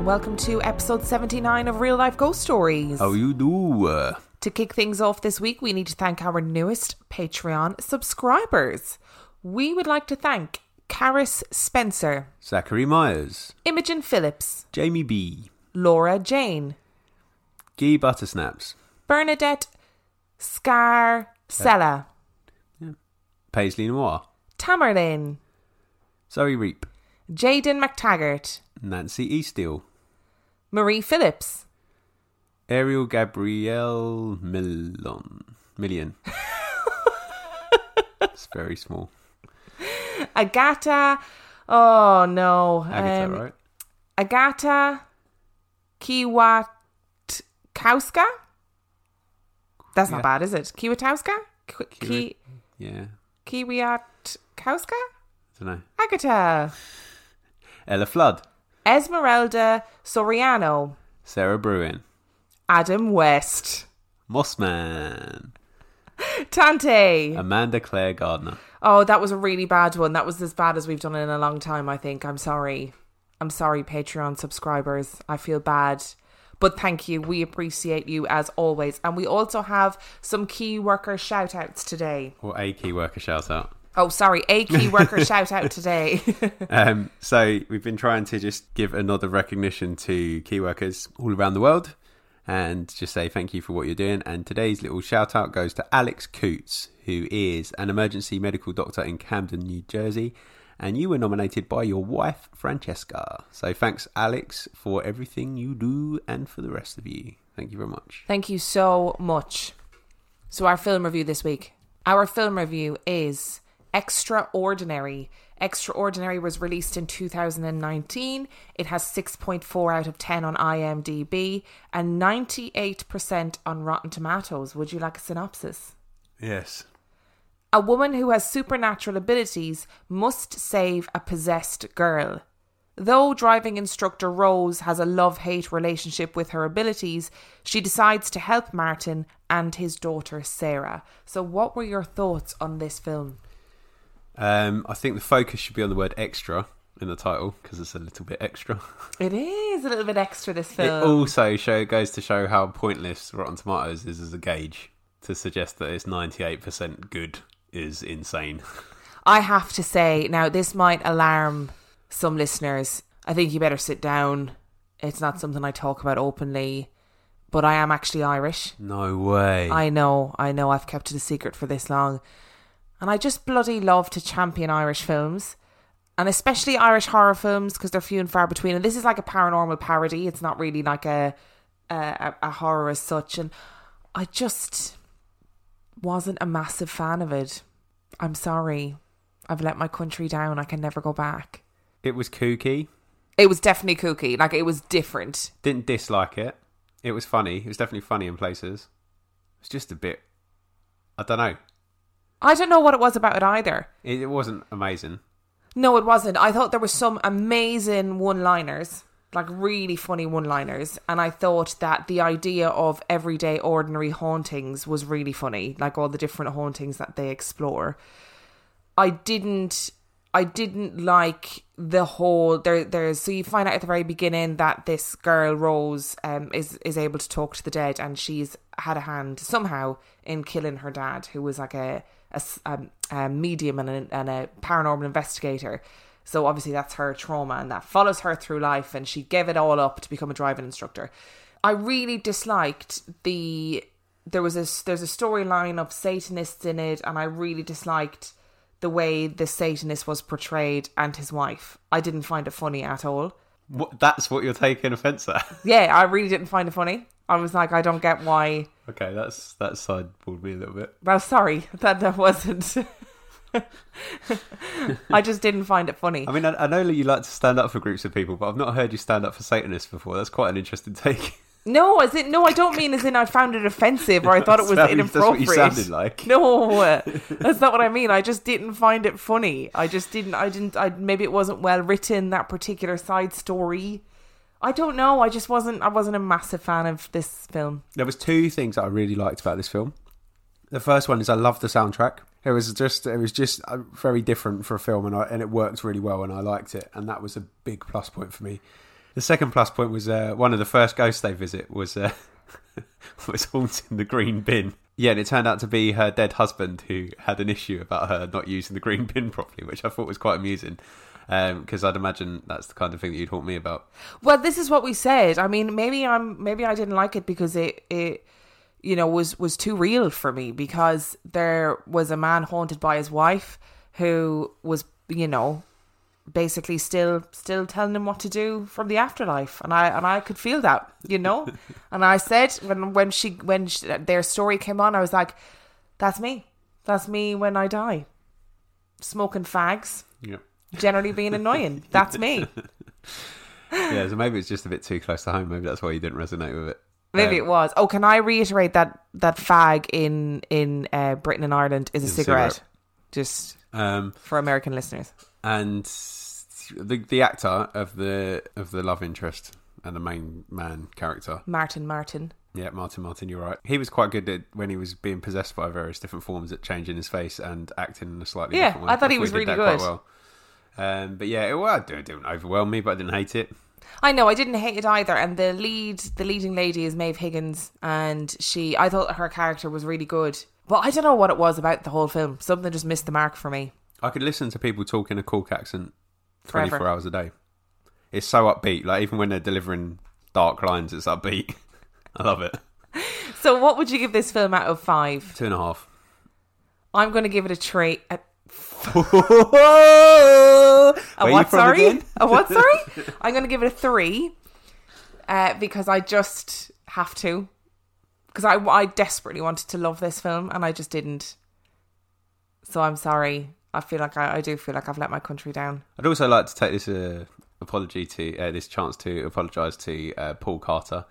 and welcome to episode 79 of Real Life Ghost Stories. How you do? To kick things off this week, we need to thank our newest Patreon subscribers. We would like to thank Karis Spencer, Zachary Myers, Imogen Phillips, Jamie B, Laura Jane, Guy Buttersnaps, Bernadette Scarcella, Paisley Noir, Tamerlane, Zoe Reap, Jaden McTaggart, Nancy Easteel, Marie Phillips, Ariel Gabrielle Millon. Million. it's very small. Agata. Oh no, Agatha, um, right? Agata Kiwatkowska? That's not Yeah. bad, is it? Kiwatowska? Ki- Ki- Yeah. Kiwiatkowska? don't know. Agata. Ella Flood, Esmeralda Soriano. Sarah Bruin, Adam West. Mossman, Tante. Amanda Claire Gardner. oh, that was a really bad one. That was as bad as we've done in a long time, I think. I'm sorry. I'm sorry, Patreon subscribers. I feel bad. But thank you. We appreciate you as always. And we also have some key worker shout outs today. Or a key worker shout out. Oh, sorry, a key worker shout out today. Um, so we've been trying to just give another recognition to key workers all around the world and just say thank you for what you're doing. And today's little shout out goes to Alex Coots, who is an emergency medical doctor in Camden, New Jersey. And you were nominated by your wife, Francesca. So thanks, Alex, for everything you do and for the rest of you. Thank you very much. Thank you so much. So, our film review this week. Our film review is Extraordinary. Extraordinary was released in 2019. It has 6.4 out of 10 on IMDb and 98% on Rotten Tomatoes. Would you like a synopsis? Yes. A woman who has supernatural abilities must save a possessed girl. Though driving instructor Rose has a love hate relationship with her abilities, she decides to help Martin and his daughter Sarah. So, what were your thoughts on this film? Um, I think the focus should be on the word extra in the title because it's a little bit extra. It is a little bit extra, this It film. also show goes to show how pointless Rotten Tomatoes is as a gauge to suggest that it's ninety eight percent good is insane. I have to say, now this might alarm some listeners. I think you better sit down. It's not something I talk about openly, but I am actually Irish. No way. I know, I know, I've kept it a secret for this long. And I just bloody love to champion Irish films. And especially Irish horror films because they're few and far between. And this is like a paranormal parody. It's not really like a, a a horror as such. And I just wasn't a massive fan of it. I'm sorry. I've let my country down. I can never go back. it was kooky. It was definitely kooky. Like it was different. Didn't dislike it. It was funny. It was definitely funny in places. It was just a bit. I don't know. I don't know what it was about it either. It, it wasn't amazing. No, it wasn't. I thought there were some amazing one liners, like really funny one liners. And I thought that the idea of everyday ordinary hauntings was really funny, like all the different hauntings that they explore. I didn't I didn't like the whole there there's so you find out at the very beginning that this girl Rose um is is able to talk to the dead and she's had a hand somehow in killing her dad who was like a a, um, a medium and a, and a paranormal investigator so obviously that's her trauma and that follows her through life and she gave it all up to become a driving instructor I really disliked the there was a there's a storyline of Satanists in it, and I really disliked the way the Satanist was portrayed and his wife. I didn't find it funny at all. What, that's what you're taking offence at. Yeah, I really didn't find it funny. I was like, I don't get why. okay, that's that side sideboard me a little bit. Well, sorry that that wasn't. I just didn't find it funny. I mean, I, I know that you like to stand up for groups of people, but I've not heard you stand up for Satanists before. That's quite an interesting take. No, as in no, I don't mean as in I found it offensive or I thought it was inappropriate. That's what you sounded like. No, that's not what I mean. I just didn't find it funny. I just didn't. I didn't. I maybe it wasn't well written that particular side story. I don't know. I just wasn't. I wasn't a massive fan of this film. There was two things that I really liked about this film. The first one is I loved the soundtrack. It was just it was just uh, very different for a film, and I, and it worked really well, and I liked it, and that was a big plus point for me. The second plus point was uh, one of the first ghosts they visit was uh, was haunting the green bin. Yeah, and it turned out to be her dead husband who had an issue about her not using the green bin properly, which I thought was quite amusing. Um, because I'd imagine that's the kind of thing that you'd haunt me about. Well, this is what we said. I mean, maybe I'm. Maybe I didn't like it because it. it you know was was too real for me because there was a man haunted by his wife who was you know basically still still telling him what to do from the afterlife and i and i could feel that you know and i said when when she when she, their story came on i was like that's me that's me when i die smoking fags Yeah. Generally being annoying that's me yeah, so maybe it's just a bit too close to home. Maybe that's why you didn't resonate with it. maybe Um, it was oh can i reiterate that that fag in in uh, britain and ireland is a cigarette, cigarette. just Um, for american listeners and the the actor of the of the love interest and the main man character, martin martin yeah, Martin Martin, you're right. He was quite good at when he was being possessed by various different forms at changing his face and acting in a slightly Yeah, different way. I thought he was really good. well. Um, but yeah, it, well, it didn't overwhelm me, but I didn't hate it. I know I didn't hate it either, and the lead, the leading lady is Maeve Higgins, and she, I thought her character was really good, but I don't know what it was about the whole film. Something just missed the mark for me. I could listen to people talk in a Cork accent 24 hours a day. It's so upbeat. Like even when they're delivering dark lines, it's upbeat. I love it. So, what would you give this film out of five? Two and a half. I'm going to give it a three. A, a what? Sorry, a what? Sorry. I'm going to give it a three, uh, because I just have to, because I I desperately wanted to love this film and I just didn't. So I'm sorry. I feel like I, I do feel like I've let my country down. I'd also like to take this uh, apology to uh, this chance to apologise to uh, Paul Carter,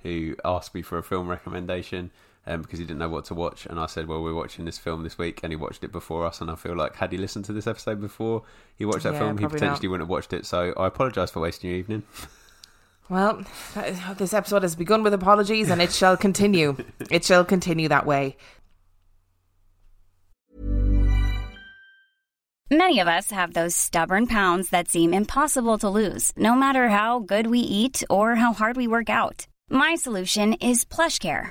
who asked me for a film recommendation um, because he didn't know what to watch, and I said, "Well, we're watching this film this week," and he watched it before us, and I feel like had he listened to this episode before he watched that Yeah, film, he potentially not. wouldn't have watched it. So I apologise for wasting your evening. Well, this episode has begun with apologies and it shall continue. it shall continue that way. Many of us have those stubborn pounds that seem impossible to lose, no matter how good we eat or how hard we work out. My solution is PlushCare.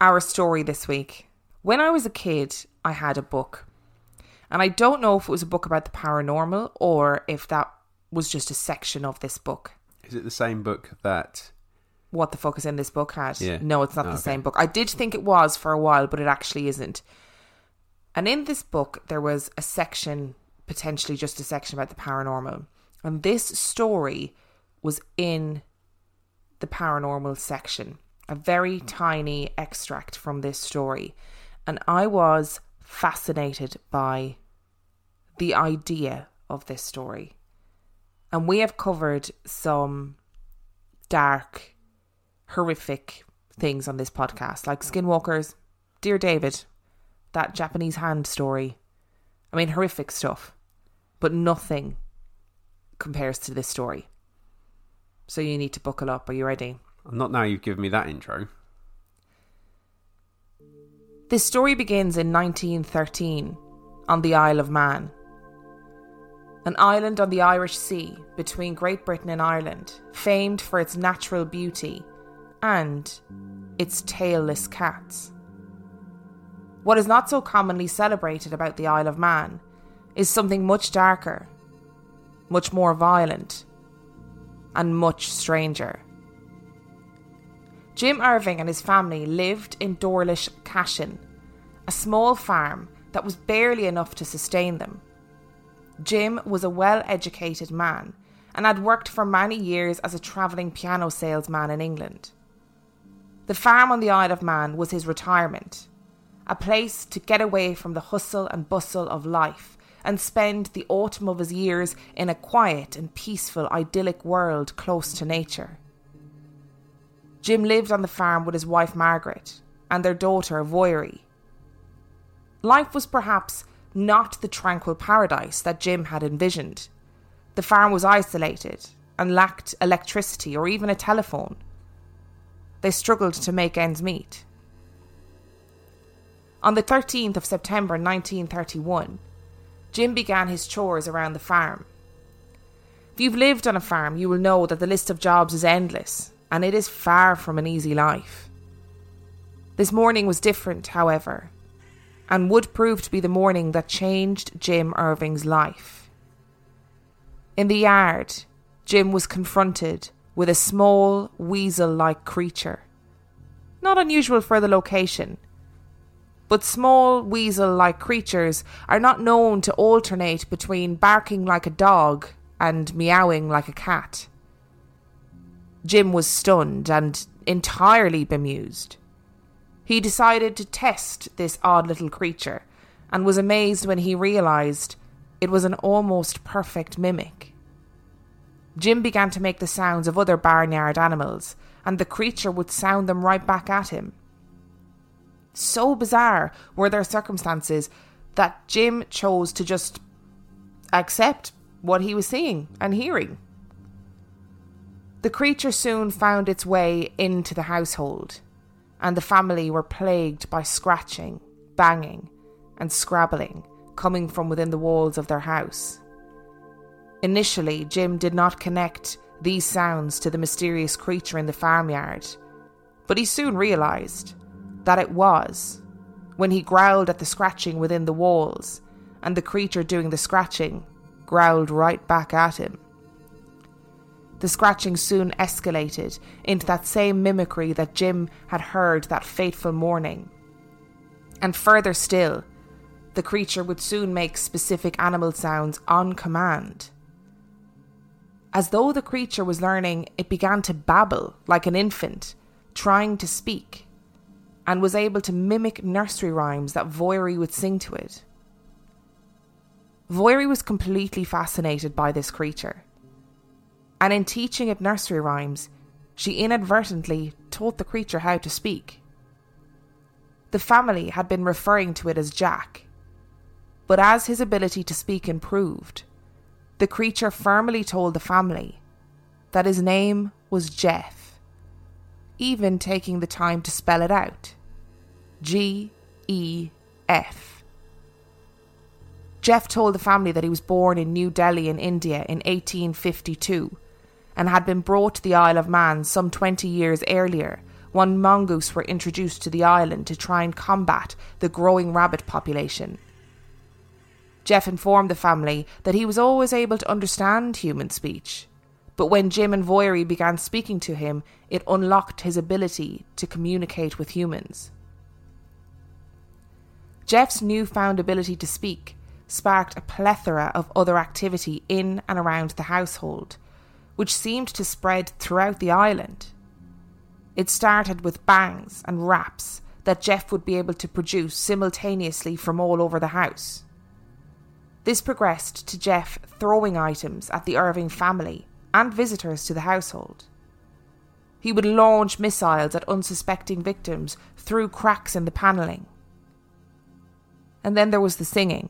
Our story this week. When I was a kid, I had a book. And I don't know if it was a book about the paranormal or if that was just a section of this book. Is it the same book that? What the fuck is in this book had? Yeah. No, it's not Oh, the okay. same book. I did think it was for a while, but it actually isn't. And in this book, there was a section, potentially just a section about the paranormal. And this story was in the paranormal section. A very tiny extract from this story. And I was fascinated by the idea of this story. And we have covered some dark, horrific things on this podcast, like Skinwalkers, Dear David, that Japanese hand story. I mean, horrific stuff, but nothing compares to this story. So you need to buckle up. Are you ready? Not now you've given me that intro. This story begins in 1913 on the Isle of Man, an island on the Irish Sea between Great Britain and Ireland, famed for its natural beauty and its tailless cats. What is not so commonly celebrated about the Isle of Man is something much darker, much more violent, and much stranger. Jim Irving and his family lived in Doarlish Cashen, a small farm that was barely enough to sustain them. Jim was a well educated man and had worked for many years as a travelling piano salesman in England. The farm on the Isle of Man was his retirement, a place to get away from the hustle and bustle of life and spend the autumn of his years in a quiet and peaceful, idyllic world close to nature. Jim lived on the farm with his wife Margaret and their daughter Voirrey. Life was perhaps not the tranquil paradise that Jim had envisioned. The farm was isolated and lacked electricity or even a telephone. They struggled to make ends meet. On the 13th of September 1931, Jim began his chores around the farm. If you've lived on a farm, you will know that the list of jobs is endless and it is far from an easy life. This morning was different, however, and would prove to be the morning that changed Jim Irving's life. In the yard, Jim was confronted with a small, weasel like creature. Not unusual for the location, but small, weasel like creatures are not known to alternate between barking like a dog and meowing like a cat. Jim was stunned and entirely bemused. He decided to test this odd little creature and was amazed when he realised it was an almost perfect mimic. Jim began to make the sounds of other barnyard animals, and the creature would sound them right back at him. So bizarre were their circumstances that Jim chose to just accept what he was seeing and hearing. The creature soon found its way into the household, and the family were plagued by scratching, banging, and scrabbling coming from within the walls of their house. Initially, Jim did not connect these sounds to the mysterious creature in the farmyard, but he soon realised that it was when he growled at the scratching within the walls, and the creature doing the scratching growled right back at him. The scratching soon escalated into that same mimicry that Jim had heard that fateful morning. And further still, the creature would soon make specific animal sounds on command. As though the creature was learning, it began to babble like an infant, trying to speak, and was able to mimic nursery rhymes that Voirrey would sing to it. Voirrey was completely fascinated by this creature and in teaching it nursery rhymes, she inadvertently taught the creature how to speak. The family had been referring to it as Jack, but as his ability to speak improved, the creature firmly told the family that his name was Gef, even taking the time to spell it out G E F. Gef told the family that he was born in New Delhi in India in 1852 and had been brought to the Isle of Man some 20 years earlier when mongoose were introduced to the island to try and combat the growing rabbit population. Gef informed the family that he was always able to understand human speech, but when Jim and Voirrey began speaking to him, it unlocked his ability to communicate with humans. Gef's newfound ability to speak sparked a plethora of other activity in and around the household, which seemed to spread throughout the island. It started with bangs and raps that Gef would be able to produce simultaneously from all over the house. This progressed to Gef throwing items at the Irving family and visitors to the household. He would launch missiles at unsuspecting victims through cracks in the panelling. And then there was the singing.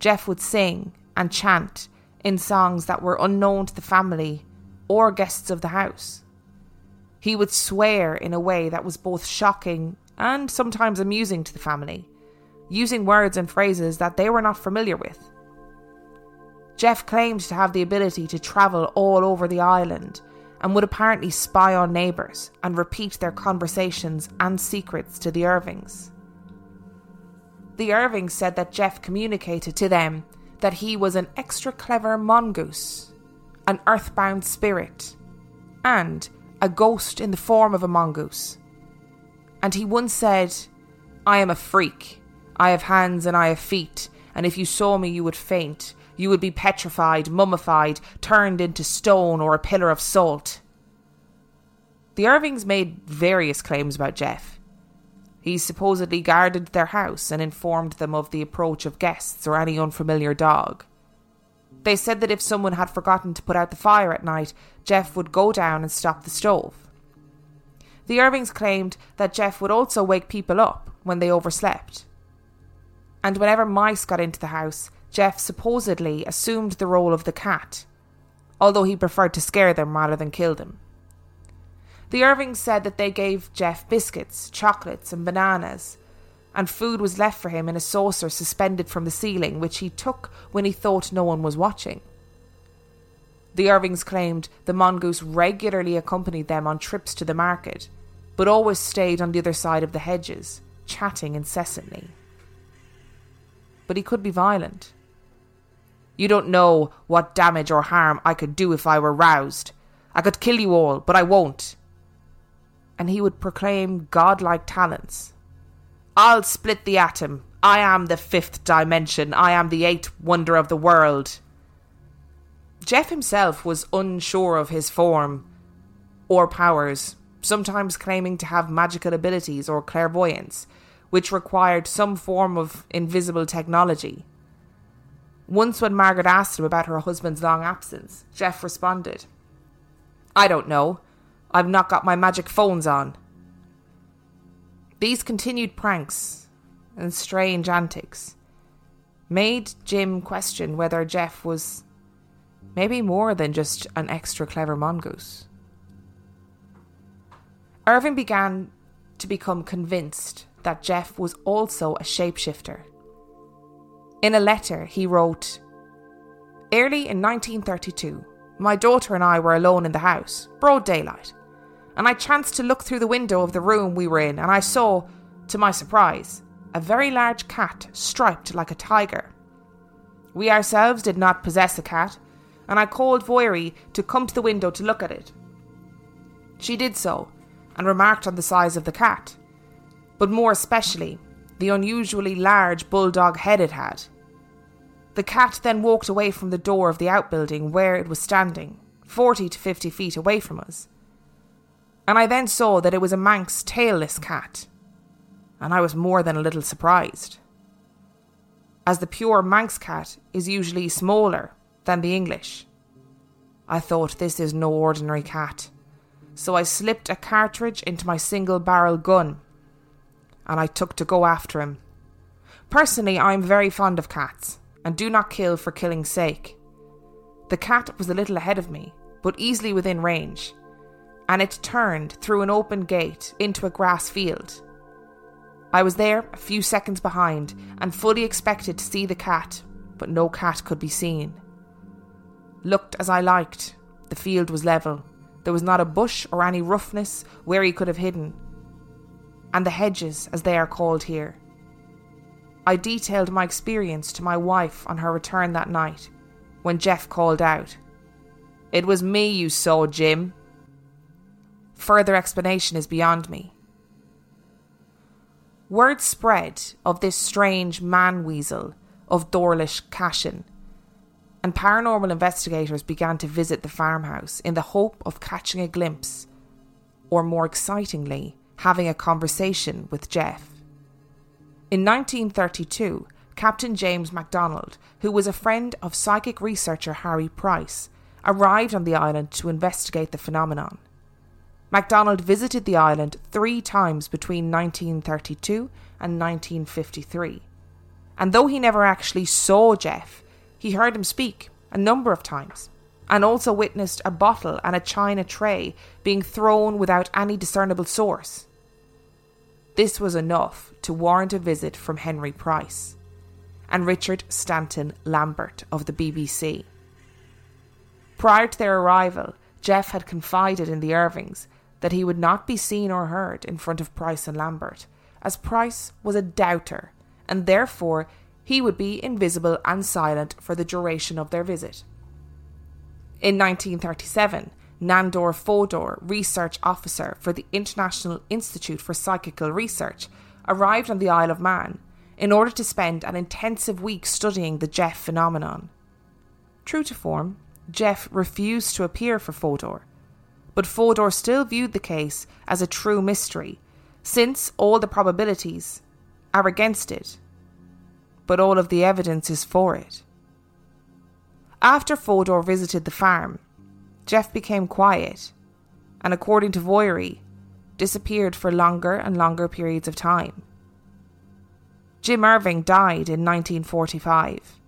Gef would sing and chant in songs that were unknown to the family or guests of the house. He would swear in a way that was both shocking and sometimes amusing to the family, using words and phrases that they were not familiar with. Gef claimed to have the ability to travel all over the island and would apparently spy on neighbours and repeat their conversations and secrets to the Irvings. The Irvings said that Gef communicated to them that he was an extra clever mongoose, an earthbound spirit, and a ghost in the form of a mongoose. And he once said, I am a freak. I have hands and I have feet, and if you saw me, you would faint. You would be petrified, mummified, turned into stone or a pillar of salt. The Irvings made various claims about Gef. He supposedly guarded their house and informed them of the approach of guests or any unfamiliar dog. They said that if someone had forgotten to put out the fire at night, Gef would go down and stop the stove. The Irvings claimed that Gef would also wake people up when they overslept. And whenever mice got into the house, Gef supposedly assumed the role of the cat, although he preferred to scare them rather than kill them. The Irvings said that they gave Gef biscuits, chocolates, and bananas, and food was left for him in a saucer suspended from the ceiling, which he took when he thought no one was watching. The Irvings claimed the mongoose regularly accompanied them on trips to the market, but always stayed on the other side of the hedges, chatting incessantly. But he could be violent. You don't know what damage or harm I could do if I were roused. I could kill you all, but I won't. And he would proclaim godlike talents. I'll split the atom. I am the fifth dimension. I am the eighth wonder of the world. Gef himself was unsure of his form or powers, sometimes claiming to have magical abilities or clairvoyance, which required some form of invisible technology. Once, when Margaret asked him about her husband's long absence, Gef responded, I don't know. I've not got my magic phones on. These continued pranks and strange antics made Jim question whether Gef was maybe more than just an extra clever mongoose. Irving began to become convinced that Gef was also a shapeshifter in a letter, he wrote Early in 1932, my daughter and I were alone in the house, broad daylight, and I chanced to look through the window of the room we were in, and I saw, to my surprise, a very large cat striped like a tiger. We ourselves did not possess a cat, and I called Voirrey to come to the window to look at it. She did so, and remarked on the size of the cat, but more especially the unusually large bulldog head it had. The cat then walked away from the door of the outbuilding where it was standing, 40 to 50 feet away from us. And I then saw that it was a Manx tailless cat, and I was more than a little surprised. As the pure Manx cat is usually smaller than the English. I thought this is no ordinary cat, so I slipped a cartridge into my single barrel gun and I took to go after him. Personally, I am very fond of cats and do not kill for killing's sake. The cat was a little ahead of me, but easily within range, and it turned through an open gate into a grass field. I was there a few seconds behind and fully expected to see the cat, but no cat could be seen. Looked as I liked, the field was level. There was not a bush or any roughness where he could have hidden, and the hedges, as they are called here. I detailed my experience to my wife on her return that night, when Gef called out, It was me you saw, Jim. Further explanation is beyond me. Word spread of this strange man weasel of Doarlish Cashen, and paranormal investigators began to visit the farmhouse in the hope of catching a glimpse, or more excitingly, having a conversation with Gef. In 1932, Captain James MacDonald, who was a friend of psychic researcher Harry Price, arrived on the island to investigate the phenomenon. MacDonald visited the island three times between 1932 and 1953. And though he never actually saw Gef, he heard him speak a number of times, and also witnessed a bottle and a china tray being thrown without any discernible source. This was enough to warrant a visit from Henry Price and Richard Stanton Lambert of the BBC. Prior to their arrival, Gef had confided in the Irvings that he would not be seen or heard in front of Price and Lambert, as Price was a doubter, and therefore he would be invisible and silent for the duration of their visit. In 1937, Nandor Fodor, research officer for the International Institute for Psychical Research, arrived on the Isle of Man in order to spend an intensive week studying the Gef phenomenon. True to form, Gef refused to appear for Fodor, but Fodor still viewed the case as a true mystery, since all the probabilities are against it, but all of the evidence is for it. After Fodor visited the farm, Gef became quiet, and according to Voirrey, disappeared for longer and longer periods of time. Jim Irving died in 1945,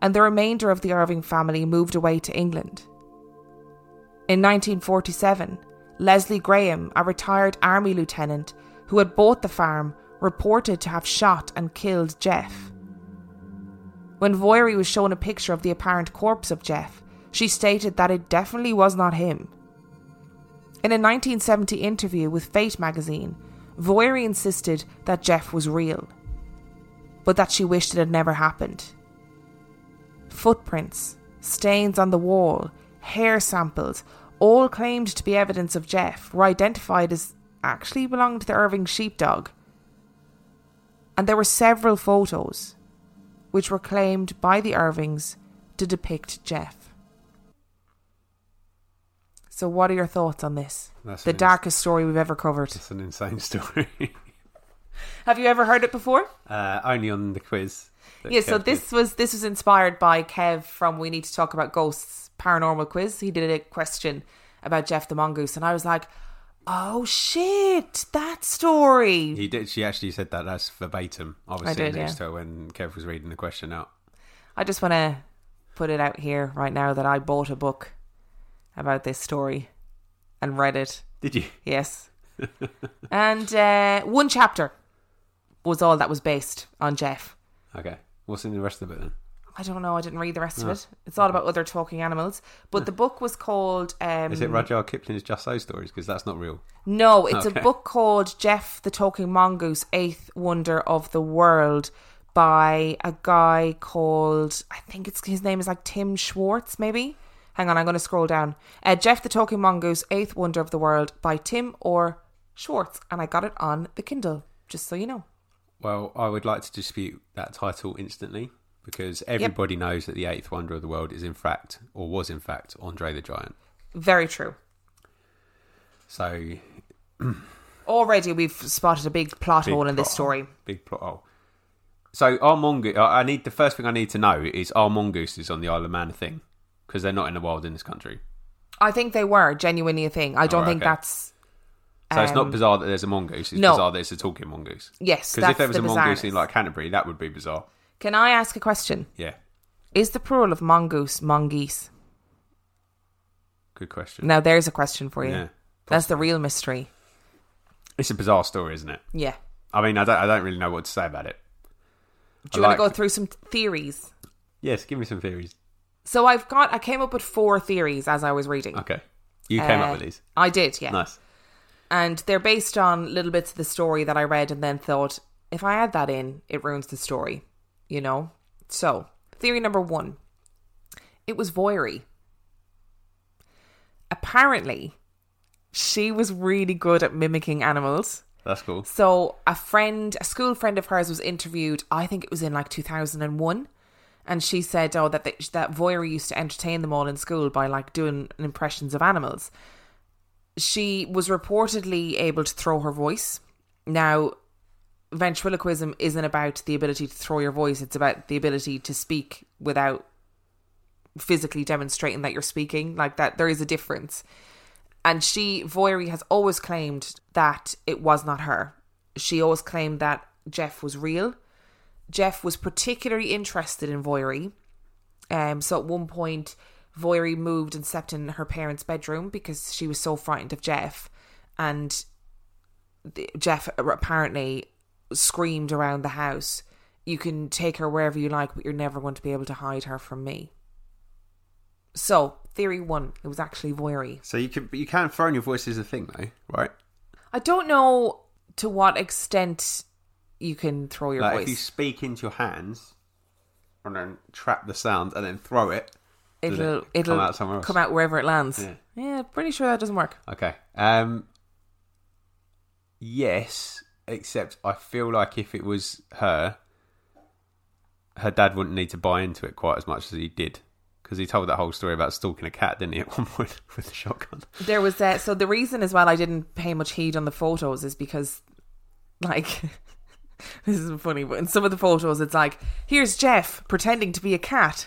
and the remainder of the Irving family moved away to England. In 1947, Leslie Graham, a retired army lieutenant who had bought the farm, reported to have shot and killed Gef. When Voirrey was shown a picture of the apparent corpse of Gef, she stated that it definitely was not him. In a 1970 interview with Fate magazine, Voirrey insisted that Gef was real, but that she wished it had never happened. Footprints, stains on the wall, hair samples, all claimed to be evidence of Gef, were identified as actually belonged to the Irving sheepdog. And there were several photos which were claimed by the Irvings to depict Gef. So, what are your thoughts on this? That's the an ins- darkest story we've ever covered. It's an insane story. Have you ever heard it before? uh, only on the quiz. Yeah, so this did. was this was inspired by Kev from We Need to Talk About Ghosts Paranormal Quiz. He did a question about Gef the Mongoose, and I was like, "Oh shit, that story!" He did. She actually said that. That's verbatim. I did, next yeah. to her when Kev was reading the question out. I just want to put it out here right now that I bought a book about this story and read it. Did you? Yes, and uh, one chapter was all that was based on Gef. Okay. What's in the rest of it then? I don't know. I didn't read the rest of it. It's all about other talking animals. But the book was called. Um, Is it Rudyard Kipling's Just So Stories? Because that's not real. No, it's Okay. a book called Gef the Talking Mongoose Eighth Wonder of the World by a guy called, I think it's his name is like Tim Schwartz, maybe. Hang on, I'm going to scroll down. Uh, Gef the Talking Mongoose Eighth Wonder of the World by Tim or Schwartz. And I got it on the Kindle, just so you know. Well, I would like to dispute that title instantly because everybody knows that the eighth wonder of the world is in fact, or was in fact, Andre the Giant. Very true. So Already we've spotted a big plot big hole in this plot story. hole. Big plot hole. So our mongoose. I need the first thing I need to know is are mongooses on the Isle of Man a thing? Because they're not in the wild in this country. I think they were genuinely a thing. I don't right, think okay. that's. So it's not um, bizarre that there's a mongoose. It's no. bizarre that it's a talking mongoose. Yes, Because if there was the a mongoose in like Canterbury, that would be bizarre. Can I ask a question? Yeah. Is the plural of mongoose mongoose? Good question. Now there's a question for you. Yeah, That's the real mystery. It's a bizarre story, isn't it? Yeah. I mean, I don't, I don't really know what to say about it. Do you I want to like- go through some theories? Yes, give me some theories. So I've got I came up with four theories as I was reading. Okay. You came Uh, up with these. I did, yeah. Nice. And they're based on little bits of the story that I read and then thought, if I add that in, it ruins the story. You know? So, theory number one. It was Voirrey. Apparently, she was really good at mimicking animals. That's cool. So a friend, a school friend of hers, was interviewed. I think it was in like two thousand and one, and she said, "Oh, that they, that Voirrey used to entertain them all in school by like doing impressions of animals." she was reportedly able to throw her voice. Now, ventriloquism isn't about the ability to throw your voice, it's about the ability to speak without physically demonstrating that you're speaking. Like that, there is a difference. And she, Voirrey, has always claimed that it was not her. She always claimed that Gef was real. Gef was particularly interested in Voirrey. Um, so at one point, Voirrey moved and slept in her parents' bedroom because she was so frightened of Gef. And Gef apparently screamed around the house, You can take her wherever you like, but you're never going to be able to hide her from me. So, theory one, it was actually Voirrey. So you can you can throw in your voice is a thing though, right? I don't know to what extent you can throw your like voice. if you speak into your hands and then trap the sound and then throw it, it'll it it'll come out somewhere else? come out wherever it lands. Yeah. Yeah. pretty sure that doesn't work. Okay. Um yes, except I feel like if it was her, her dad wouldn't need to buy into it quite as much as he did. Because he told that whole story about stalking a cat, didn't he, at one point with a shotgun? There was that. so the reason as well I didn't pay much heed on the photos is because like this is funny, but in some of the photos it's like here's Gef pretending to be a cat,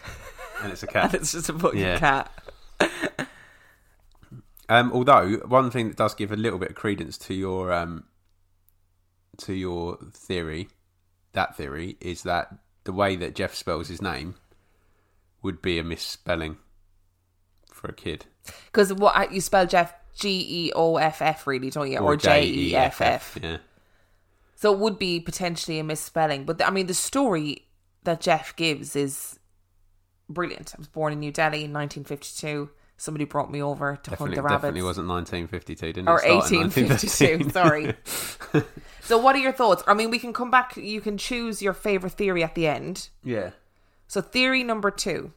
And it's a and cat. it's just a fucking Yeah. cat. Um, although one thing that does give a little bit of credence to your um, to your theory, that theory is that the way that Gef spells his name would be a misspelling for a kid. Because what you spell Jeff G E O F F really, don't you, or J E F F? Yeah. So it would be potentially a misspelling. But I mean, the story that Gef gives is brilliant. I was born in New Delhi in 1952. Somebody brought me over to Definitely, hunt the rabbits. definitely wasn't 1952, didn't or it? start in 1852. sorry. so, what are your thoughts? I mean, we can come back. You can choose your favorite theory at the end. yeah. So, theory number two,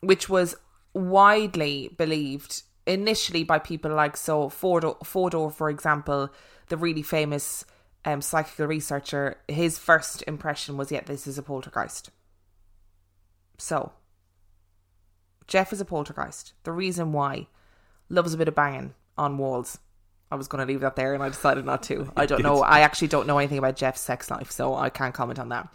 which was widely believed initially by people like so Fodor, Fodor for example, the really famous um, psychical researcher. His first impression was, "Yeah, this is a poltergeist." So, Gef is a poltergeist. The reason why loves a bit of banging on walls. I was going to leave that there, and I decided not to. I don't know. I actually don't know anything about Gef's sex life, so I can't comment on that.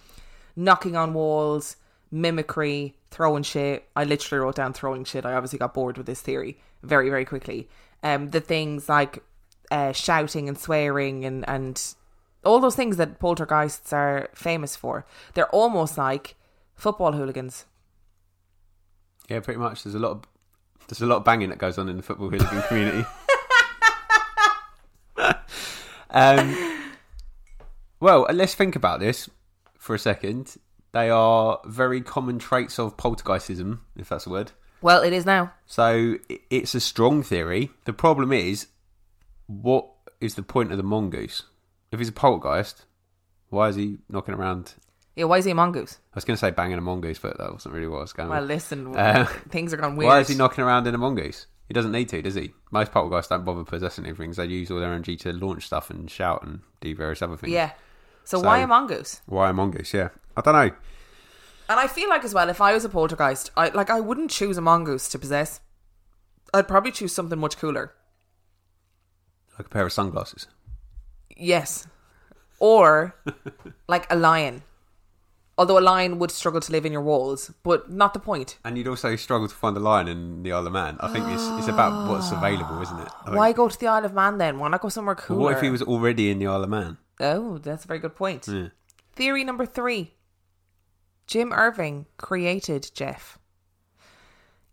Knocking on walls, mimicry, throwing shit. I literally wrote down throwing shit. I obviously got bored with this theory very, very quickly. Um, the things like uh, shouting and swearing and and all those things that poltergeists are famous for. They're almost like football hooligans. Yeah, pretty much. There's a lot of there's a lot of banging that goes on in the football hooligan community. um, well, let's think about this for a second. They are very common traits of poltergeistism, if that's a word. Well, it is now. So it's a strong theory. The problem is, what is the point of the mongoose? If he's a poltergeist, why is he knocking around? Yeah, why is he a mongoose? I was going to say banging a mongoose, foot though, but that wasn't really what I was going. Well, with. listen, Uh, things are gone weird. Why is he knocking around in a mongoose? He doesn't need to, does he? Most poltergeists don't bother possessing anything. They use all their energy to launch stuff and shout and do various other things. Yeah. So, So- why a mongoose? Why a mongoose? Yeah. I don't know. And I feel like as well, if I was a poltergeist, I like I wouldn't choose a mongoose to possess. I'd probably choose something much cooler. Like a pair of sunglasses. Yes. Or like a lion. Although a lion would struggle to live in your walls, but not the point. And you'd also struggle to find a lion in the Isle of Man. I think it's, it's about what's available, isn't it? I think- Why go to the Isle of Man then? Why not go somewhere cooler? what if he was already in the Isle of Man? Oh, that's a very good point. Yeah. Theory number three Jim Irving created Gef.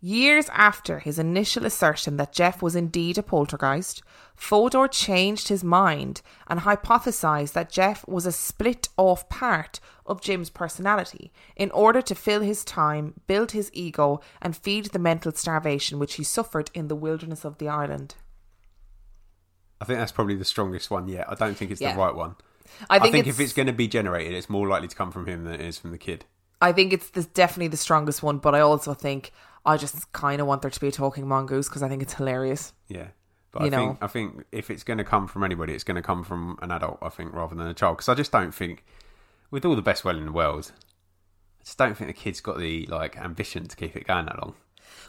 Years after his initial assertion that Gef was indeed a poltergeist, Fodor changed his mind and hypothesized that Gef was a split off part of Jim's personality in order to fill his time, build his ego, and feed the mental starvation which he suffered in the wilderness of the island. I think that's probably the strongest one yet. I don't think it's Yeah. the right one. I think, if it's going to be generated, it's more likely to come from him than it is from the kid. I think it's the, definitely the strongest one, but I also think I just kind of want there to be a talking mongoose because I think it's hilarious. Yeah. But You I think know. I think if it's going to come from anybody, it's going to come from an adult. I think rather than a child, because I just don't think, with all the best will in the world, I just don't think the kid's got the like ambition to keep it going that long.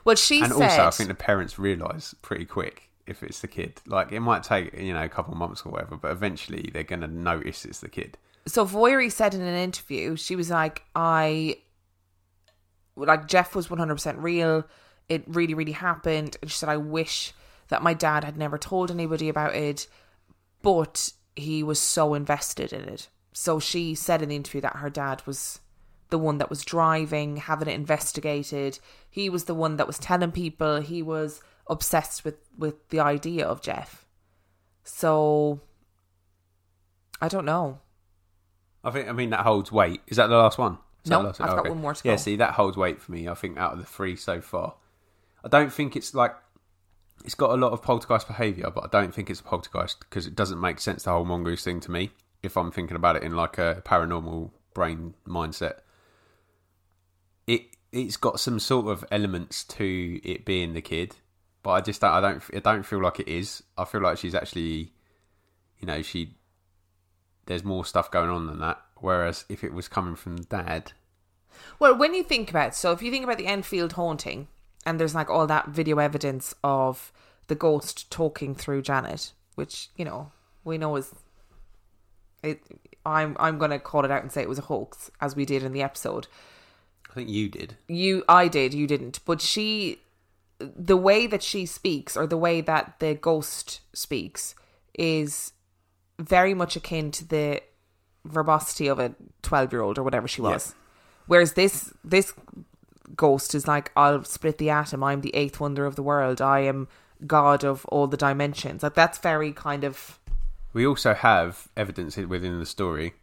Well, she and said, also, I think the parents realise pretty quick if it's the kid. Like it might take you know a couple of months or whatever, but eventually they're going to notice it's the kid. So Voirrey said in an interview, she was like, I like Gef was 100% real. It really, really happened. And she said, I wish that my dad had never told anybody about it, but he was so invested in it. So she said in the interview that her dad was the one that was driving, having it investigated. He was the one that was telling people. He was obsessed with with the idea of Gef. So I don't know. I think I mean that holds weight. Is that the last one? No, last I've got one more to go. Yeah, see that holds weight for me. I think out of the three so far, I don't think it's like it's got a lot of poltergeist behaviour, but I don't think it's a poltergeist because it doesn't make sense the whole mongoose thing to me. If I'm thinking about it in like a paranormal brain mindset, it it's got some sort of elements to it being the kid, but I just don't, I don't I don't feel like it is. I feel like she's actually, you know, she there's more stuff going on than that. Whereas if it was coming from dad, Well, when you think about so if you think about the Enfield haunting, and there's like all that video evidence of the ghost talking through Janet, which you know we know is it. I'm I'm gonna call it out and say it was a hoax, as we did in the episode. I think you did. You, I did, you didn't, but she, the way that she speaks or the way that the ghost speaks is very much akin to the verbosity of a 12 year old or whatever she was. Whereas this, this ghost is like, I'll split the atom. I'm the eighth wonder of the world. I am God of all the dimensions. Like that's very kind of, We also have evidence within the story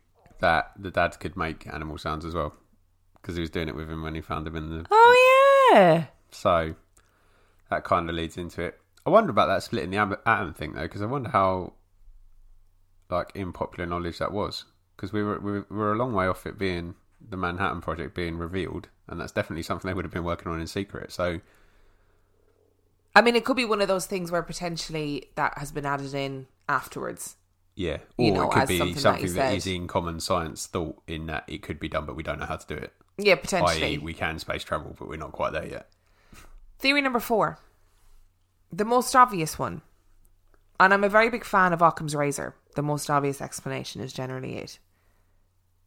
that the dad could make animal sounds as well because he was doing it with him when he found him in the. oh yeah. So that kind of leads into it. I wonder about that splitting the atom thing though, because I wonder how like in popular knowledge that was because we were, we were we were a long way off it being the Manhattan Project being revealed, and that's definitely something they would have been working on in secret. So I mean, it could be one of those things where potentially that has been added in afterwards. yeah, or You know, it could be something that something that said. is in common science thought in that it could be done, but we don't know how to do it. Yeah, potentially. I.e., we can space travel, but we're not quite there yet. Theory number four. The most obvious one. And I'm a very big fan of Occam's razor. The most obvious explanation is generally it.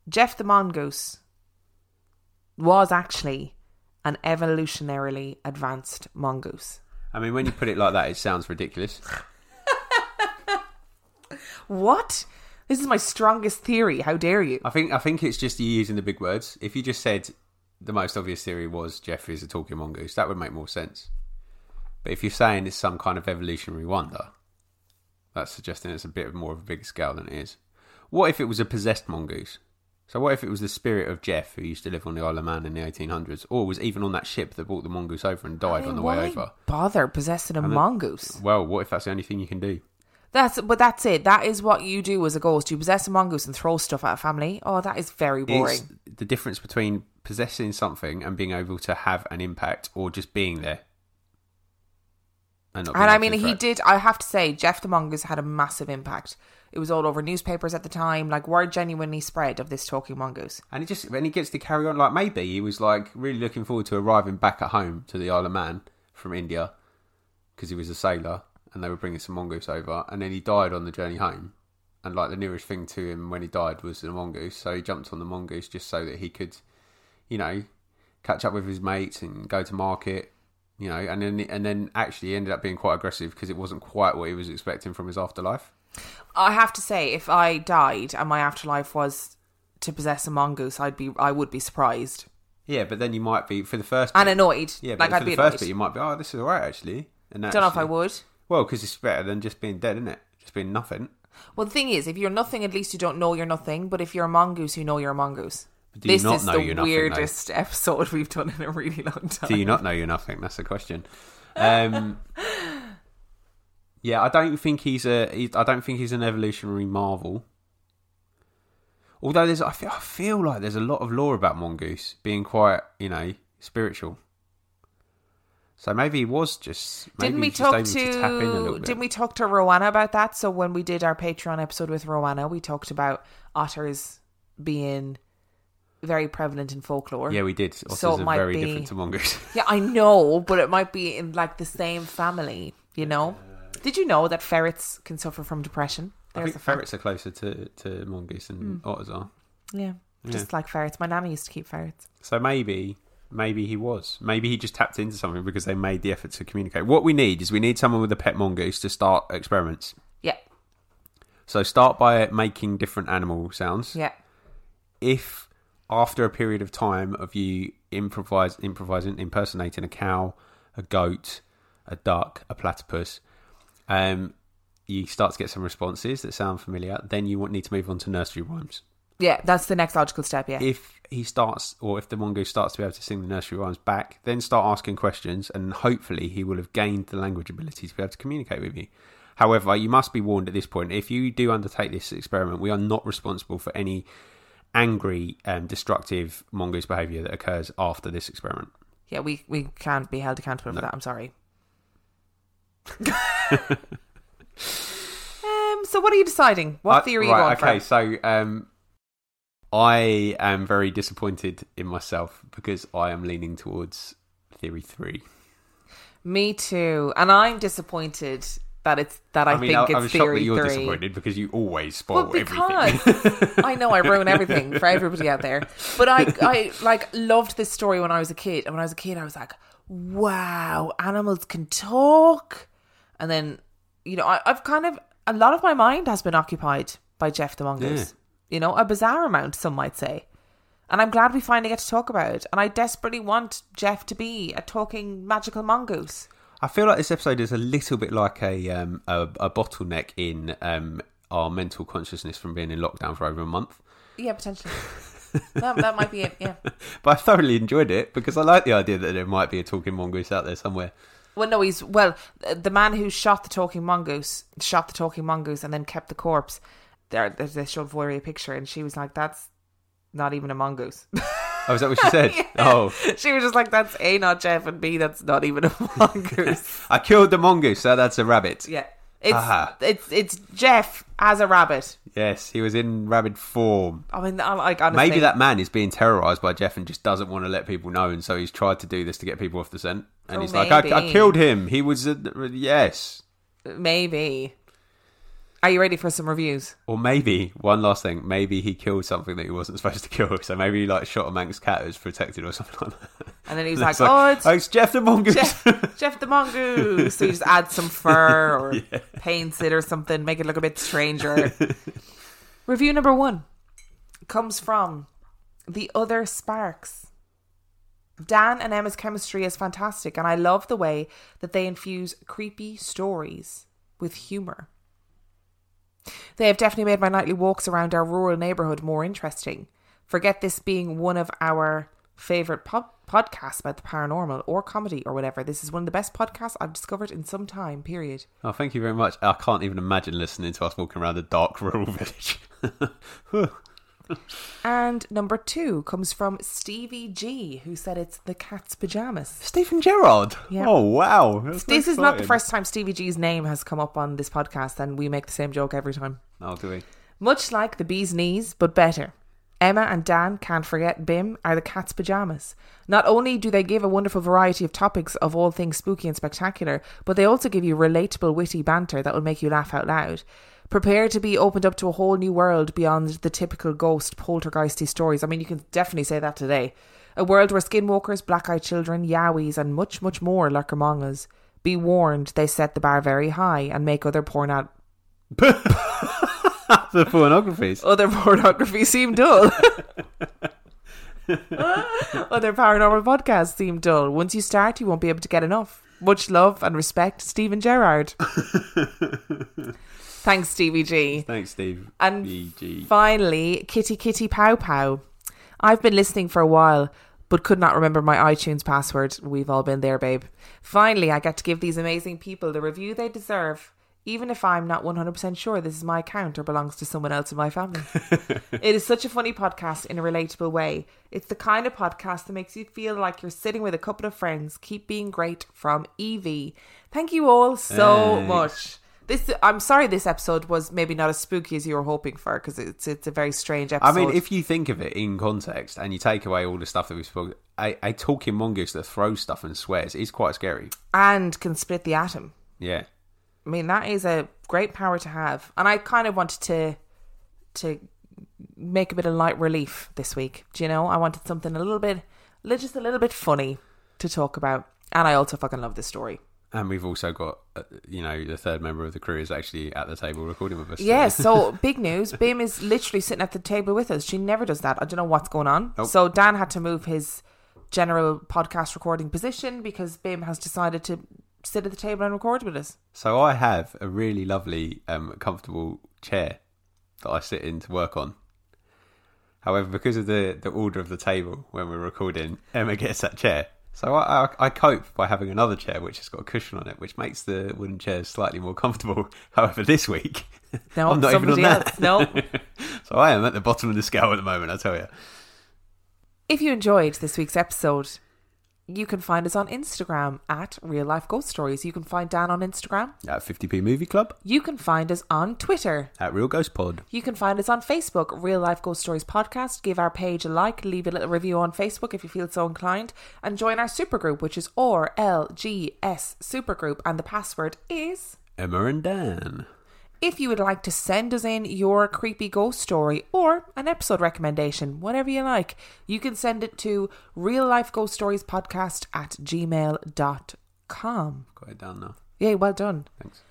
Gef the mongoose was actually an evolutionarily advanced mongoose. I mean, when you put it like that, it sounds ridiculous. What? This is my strongest theory. How dare you? I think I think it's just you using the big words. If you just said the most obvious theory was Gef is a talking mongoose, that would make more sense. But if you're saying it's some kind of evolutionary wonder, that's suggesting it's a bit more of a bigger scale than it is. What if it was a possessed mongoose? So what if it was the spirit of Jeff who used to live on the Isle of Man in the 1800s, or was even on that ship that brought the mongoose over and died on the way over? Bother possessing a mongoose. Well, what if that's the only thing you can do? That's but that's it. That is what you do as a ghost. You possess a mongoose and throw stuff at a family. Oh, that is very boring. It's the difference between possessing something and being able to have an impact, or just being there. And, I mean, he did. I have to say, Gef the Mongoose had a massive impact. It was all over newspapers at the time. Like word genuinely spread of this talking mongoose. And he just and he gets to carry on like maybe he was like really looking forward to arriving back at home to the Isle of Man from India because he was a sailor and they were bringing some mongoose over and then he died on the journey home and like the nearest thing to him when he died was the mongoose so he jumped on the mongoose just so that he could you know catch up with his mates and go to market you know and then and then actually he ended up being quite aggressive because it wasn't quite what he was expecting from his afterlife I have to say, if I died and my afterlife was to possess a mongoose, I'd be, I would be surprised yeah but then you might be for the first and bit- annoyed. yeah but like for I'd the first annoyed. bit you might be oh this is alright actually and Don't know if I would. Well, because it's better than just being dead, isn't it? Just being nothing. Well, the thing is, if you're nothing, at least you don't know you're nothing. But if you're a mongoose, you know you're a mongoose. Do you this not is know the you're nothing, though? weirdest episode we've done in a really long time. Do you not know you're nothing? That's the question. Um, yeah, I don't think he's a. He, I don't think he's an evolutionary marvel. Although there's, I feel, I feel like there's a lot of lore about mongoose being quite, you know, spiritual. So maybe he was just. Didn't we talk to, tap in a little to? Didn't we talk to Rowana about that? So when we did our Patreon episode with Rowana, we talked about otters being very prevalent in folklore. Yeah, we did. Otters So it are might very be- different to mongoose. Yeah, I know, but it might be in like the same family. You know, Did you know that ferrets can suffer from depression? I think fact. ferrets are closer to, to mongoose than hmm. otters are. Yeah, just like ferrets. My nanny used to keep ferrets. So maybe, maybe he was. Maybe he just tapped into something because they made the effort to communicate. What we need is we need someone with a pet mongoose to start experiments. Yeah, So start by making different animal sounds. yeah. If after a period of time of you improvise, improvising, impersonating a cow, a goat, a duck, a platypus, um, you start to get some responses that sound familiar. Then you need to move on to nursery rhymes. Yeah, that's the next logical step. Yeah. if he starts or if the mongoose starts to be able to sing the nursery rhymes back, then start asking questions and hopefully he will have gained the language ability to be able to communicate with you. However, you must be warned at this point if you do undertake this experiment, we are not responsible for any angry and destructive mongoose behaviour that occurs after this experiment. yeah, we, we can't be held accountable for that. I'm sorry. um. So, what are you deciding? What Uh, theory right, are you going okay, for? so um, I am very disappointed in myself because I am leaning towards theory three. Me too. And I'm disappointed that it's that I, I, mean, think I, it's I'm shocked theory that you're three. disappointed because you always spoil Well, everything. I know I ruin everything for everybody out there. But I, I like loved this story when I was a kid. And when I was a kid, I was like, "Wow, animals can talk." And then, you know, I, I've kind of a lot of my mind has been occupied by Gef the Mongoose. You know, a bizarre amount, some might say. And I'm glad we finally get to talk about it. And I desperately want Gef to be a talking magical mongoose. I feel like this episode is a little bit like a um, a, a bottleneck in um, our mental consciousness from being in lockdown for over a month. Yeah, potentially. that, that might be it. Yeah. But I thoroughly enjoyed it because I like the idea that there might be a talking mongoose out there somewhere. Well, no, he's well. The man who shot the talking mongoose shot the talking mongoose and then kept the corpse. There, there's they showed Voirrey a picture, and she was like, "That's not even a mongoose." Oh, is that what she said? Oh, she was just like, "That's a not Gef, and b that's not even a mongoose." I killed the mongoose, so that's a rabbit. yeah, it's Aha. it's it's Gef as a rabbit. Yes, he was in rabbit form. I mean, I like honestly, Maybe that man is being terrorized by Gef and just doesn't want to let people know, and so he's tried to do this to get people off the scent. And Oh, he's like, I, I maybe. killed him. He was, a, yes. maybe. Are you ready for some reviews? Or maybe one last thing, maybe he killed something that he wasn't supposed to kill. So maybe he like shot a Manx cat who's protected or something like that. And then he was And like, "Oh, it's oh, it's Gef the mongoose. Gef, Gef the mongoose. So you just add some fur or paints it or something, make it look a bit stranger. Review number one comes from The Other Sparks. Dan and Emma's chemistry is fantastic, and I love the way that they infuse creepy stories with humour. They have definitely made my nightly walks around our rural neighbourhood more interesting. Forget this being one of our favourite pod- podcasts about the paranormal or comedy or whatever. This is one of the best podcasts I've discovered in some time, period. oh, thank you very much. I can't even imagine listening to us walking around a dark rural village. And number two comes from Stevie G, who said it's the cat's pajamas. Stephen Gerrard. Yeah. Oh wow. That's This is not the first time Stevie G's name has come up on this podcast, and we make the same joke every time. Oh, do we? Much like the bee's knees, but better. Emma and Dan, can't forget Bim, are the cat's pajamas. Not only do they give a wonderful variety of topics of all things spooky and spectacular, but they also give you relatable, witty banter that will make you laugh out loud. Prepare to be opened up to a whole new world beyond the typical ghost, poltergeisty stories. I mean, you can definitely say that today. A world where skinwalkers, black eyed children, yowies, and much, much more lurk among us. Be warned, they set the bar very high and make other porn ad- the pornographies. other pornography seem dull. other paranormal podcasts seem dull. Once you start, you won't be able to get enough. Much love and respect, Stephen Gerrard. Thanks, Stevie G. Thanks, Steve. And BG. finally, Kitty Kitty Pow Pow. I've been listening for a while, but could not remember my iTunes password. We've all been there, babe. Finally, I get to give these amazing people the review they deserve, even if I'm not 100% sure this is my account or belongs to someone else in my family. it is such a funny podcast in a relatable way. It's the kind of podcast that makes you feel like you're sitting with a couple of friends. Keep being great from Evie. Thank you all so Thanks. much. This I'm sorry this episode was maybe not as spooky as you were hoping for because it's it's a very strange episode. I mean, if you think of it in context and you take away all the stuff that we spoke, a, a talking mongoose that throws stuff and swears is quite scary. and can split the atom. Yeah. I mean, that is a great power to have. And I kind of wanted to to make a bit of light relief this week. Do you know? I wanted something a little bit, just a little bit funny to talk about. And I also fucking love this story. And we've also got, uh, you know, the third member of the crew is actually at the table recording with us. Yeah, so big news. Bim is literally sitting at the table with us. She never does that. I don't know what's going on. So Dan had to move his general podcast recording position because Bim has decided to sit at the table and record with us. So I have a really lovely, um, comfortable chair that I sit in to work on. However, because of the, the order of the table when we're recording, Emma gets that chair. So I, I, I cope by having another chair which has got a cushion on it, which makes the wooden chairs slightly more comfortable. However, this week, No, I'm not even on somebody that. No. so I am at the bottom of the scale at the moment, I tell you. If you enjoyed this week's episode, you can find us on Instagram at Real Life Ghost Stories. You can find Dan on Instagram. At 50p Movie Club, You can find us on Twitter. at Real Ghost Pod. You can find us on Facebook, Real Life Ghost Stories Podcast. Give our page a like, leave a little review on Facebook if you feel so inclined, and join our supergroup, which is RLGS Supergroup, and the password is. Emma and Dan. If you would like to send us in your creepy ghost story or an episode recommendation, whatever you like, you can send it to real life ghost stories podcast at gmail.com. Got it down now. Yay, well done. Thanks.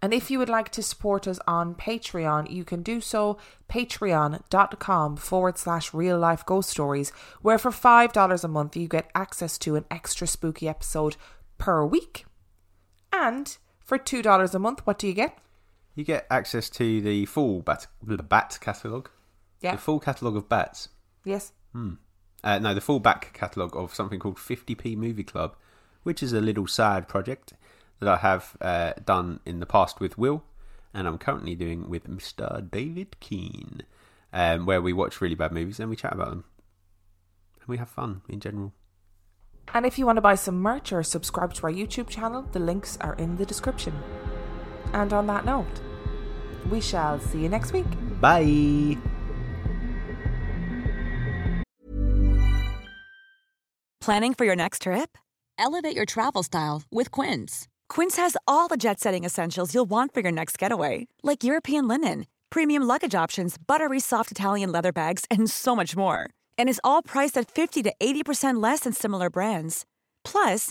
And if you would like to support us on Patreon, you can do so patreon.com forward slash real life ghost stories, where for $5 a month you get access to an extra spooky episode per week. And for $2 a month, what do you get? You get access to the full bat, the bat catalogue. Yeah. The full catalogue of bats. Yes. Uh, no, the full back catalogue of something called 50p Movie Club, which is a little side project that I have uh, done in the past with Will, and I'm currently doing with Mr. David Keane, um, where we watch really bad movies and we chat about them. And we have fun in general. And if you want to buy some merch or subscribe to our YouTube channel, the links are in the description. And on that note, we shall see you next week. Bye! Planning for your next trip? Elevate your travel style with Quince. Quince has all the jet setting essentials you'll want for your next getaway, like European linen, premium luggage options, buttery soft Italian leather bags, and so much more. And is all priced at 50 to 80% less than similar brands. Plus,